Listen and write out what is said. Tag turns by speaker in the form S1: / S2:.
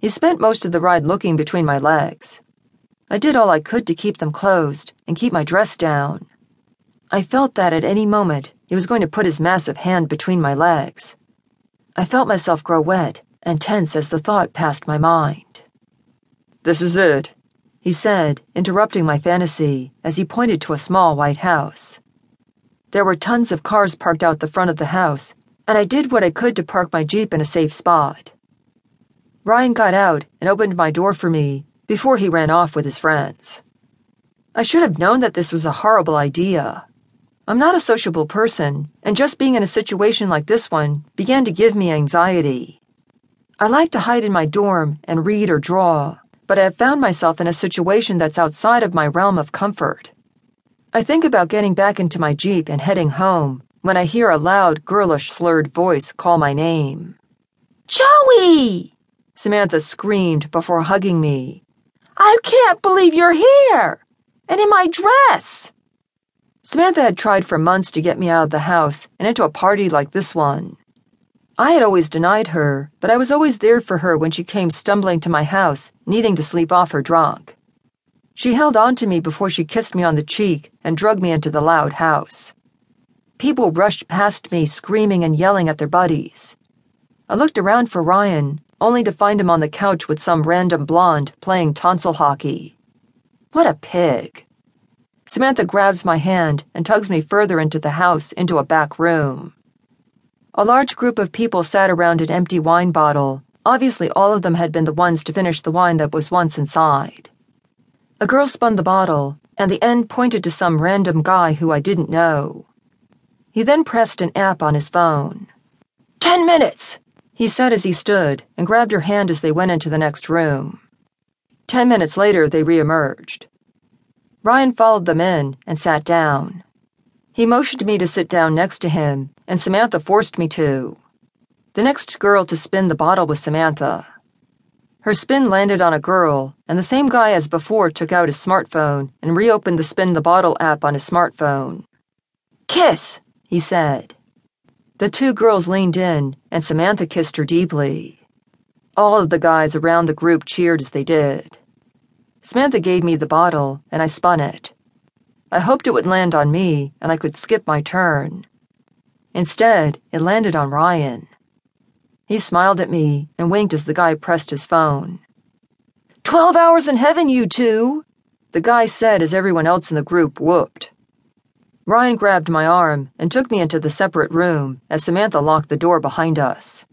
S1: He spent most of the ride looking between my legs. I did all I could to keep them closed and keep my dress down. I felt that at any moment he was going to put his massive hand between my legs. I felt myself grow wet and tense as the thought passed my mind.
S2: This is it,
S1: he said, interrupting my fantasy as he pointed to a small white house. There were tons of cars parked out the front of the house, and I did what I could to park my Jeep in a safe spot. Ryan got out and opened my door for me before he ran off with his friends. I should have known that this was a horrible idea. I'm not a sociable person, and just being in a situation like this one began to give me anxiety. I like to hide in my dorm and read or draw, but I have found myself in a situation that's outside of my realm of comfort. I think about getting back into my Jeep and heading home when I hear a loud, girlish, slurred voice call my name.
S3: Joey!
S1: Samantha screamed before hugging me.
S3: I can't believe you're here! And in my dress!
S1: Samantha had tried for months to get me out of the house and into a party like this one. I had always denied her, but I was always there for her when she came stumbling to my house, needing to sleep off her drunk. She held on to me before she kissed me on the cheek and drug me into the loud house. People rushed past me, screaming and yelling at their buddies. I looked around for Ryan, only to find him on the couch with some random blonde playing tonsil hockey. What a pig. Samantha grabs my hand and tugs me further into the house into a back room. A large group of people sat around an empty wine bottle. Obviously, all of them had been the ones to finish the wine that was once inside. A girl spun the bottle, and the end pointed to some random guy who I didn't know. He then pressed an app on his phone.
S3: Ten minutes,
S1: he said as he stood and grabbed her hand as they went into the next room. Ten minutes later, they reemerged. Ryan followed them in and sat down. He motioned me to sit down next to him, and Samantha forced me to. The next girl to spin the bottle was Samantha. Her spin landed on a girl, and the same guy as before took out his smartphone and reopened the spin the bottle app on his smartphone.
S3: Kiss,
S1: he said. The two girls leaned in, and Samantha kissed her deeply. All of the guys around the group cheered as they did. Samantha gave me the bottle, and I spun it. I hoped it would land on me, and I could skip my turn. Instead, it landed on Ryan. He smiled at me and winked as the guy pressed his phone.
S3: Twelve hours in heaven, you two,
S1: the guy said as everyone else in the group whooped. Ryan grabbed my arm and took me into the separate room as Samantha locked the door behind us.